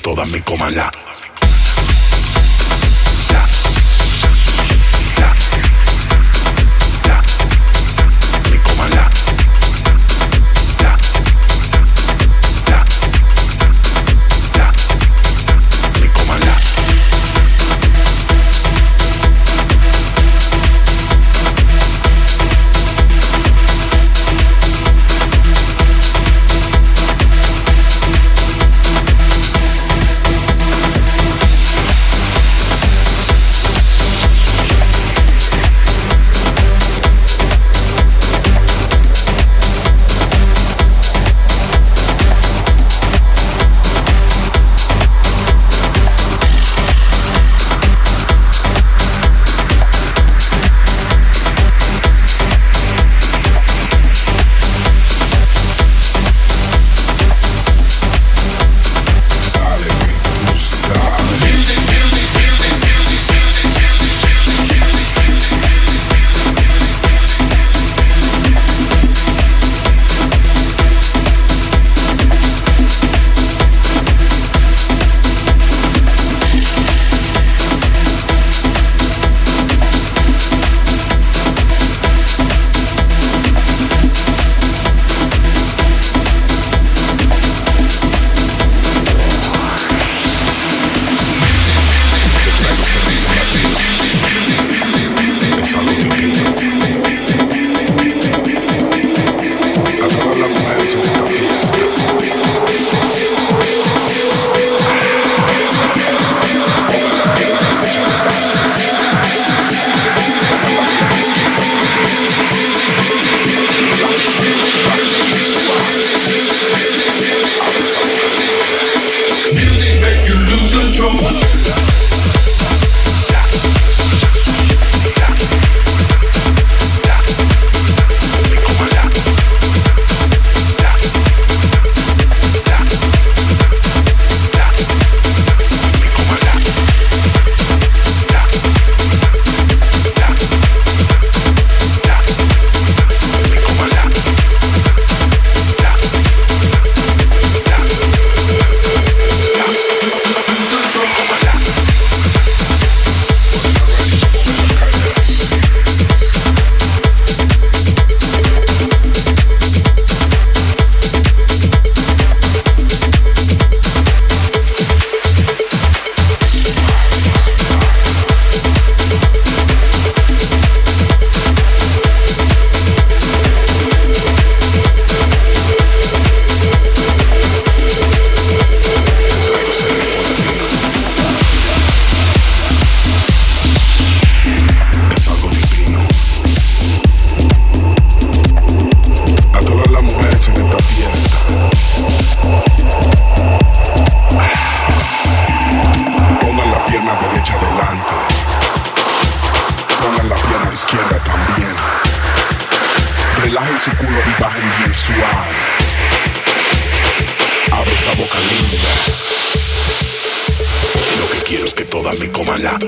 que quiero es Su culo y bajen bien. Abre esa boca linda. Lo que quiero es que todas me coman la.